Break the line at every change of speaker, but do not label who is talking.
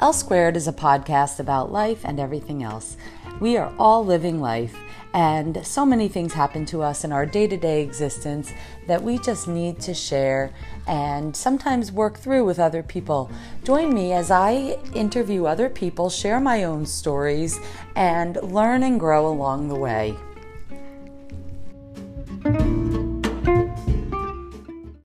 L Squared is a podcast about life and everything else. We are all living life, and so many things happen to us in our day to day existence that we just need to share and sometimes work through with other people. Join me as I interview other people, share my own stories, and learn and grow along the way.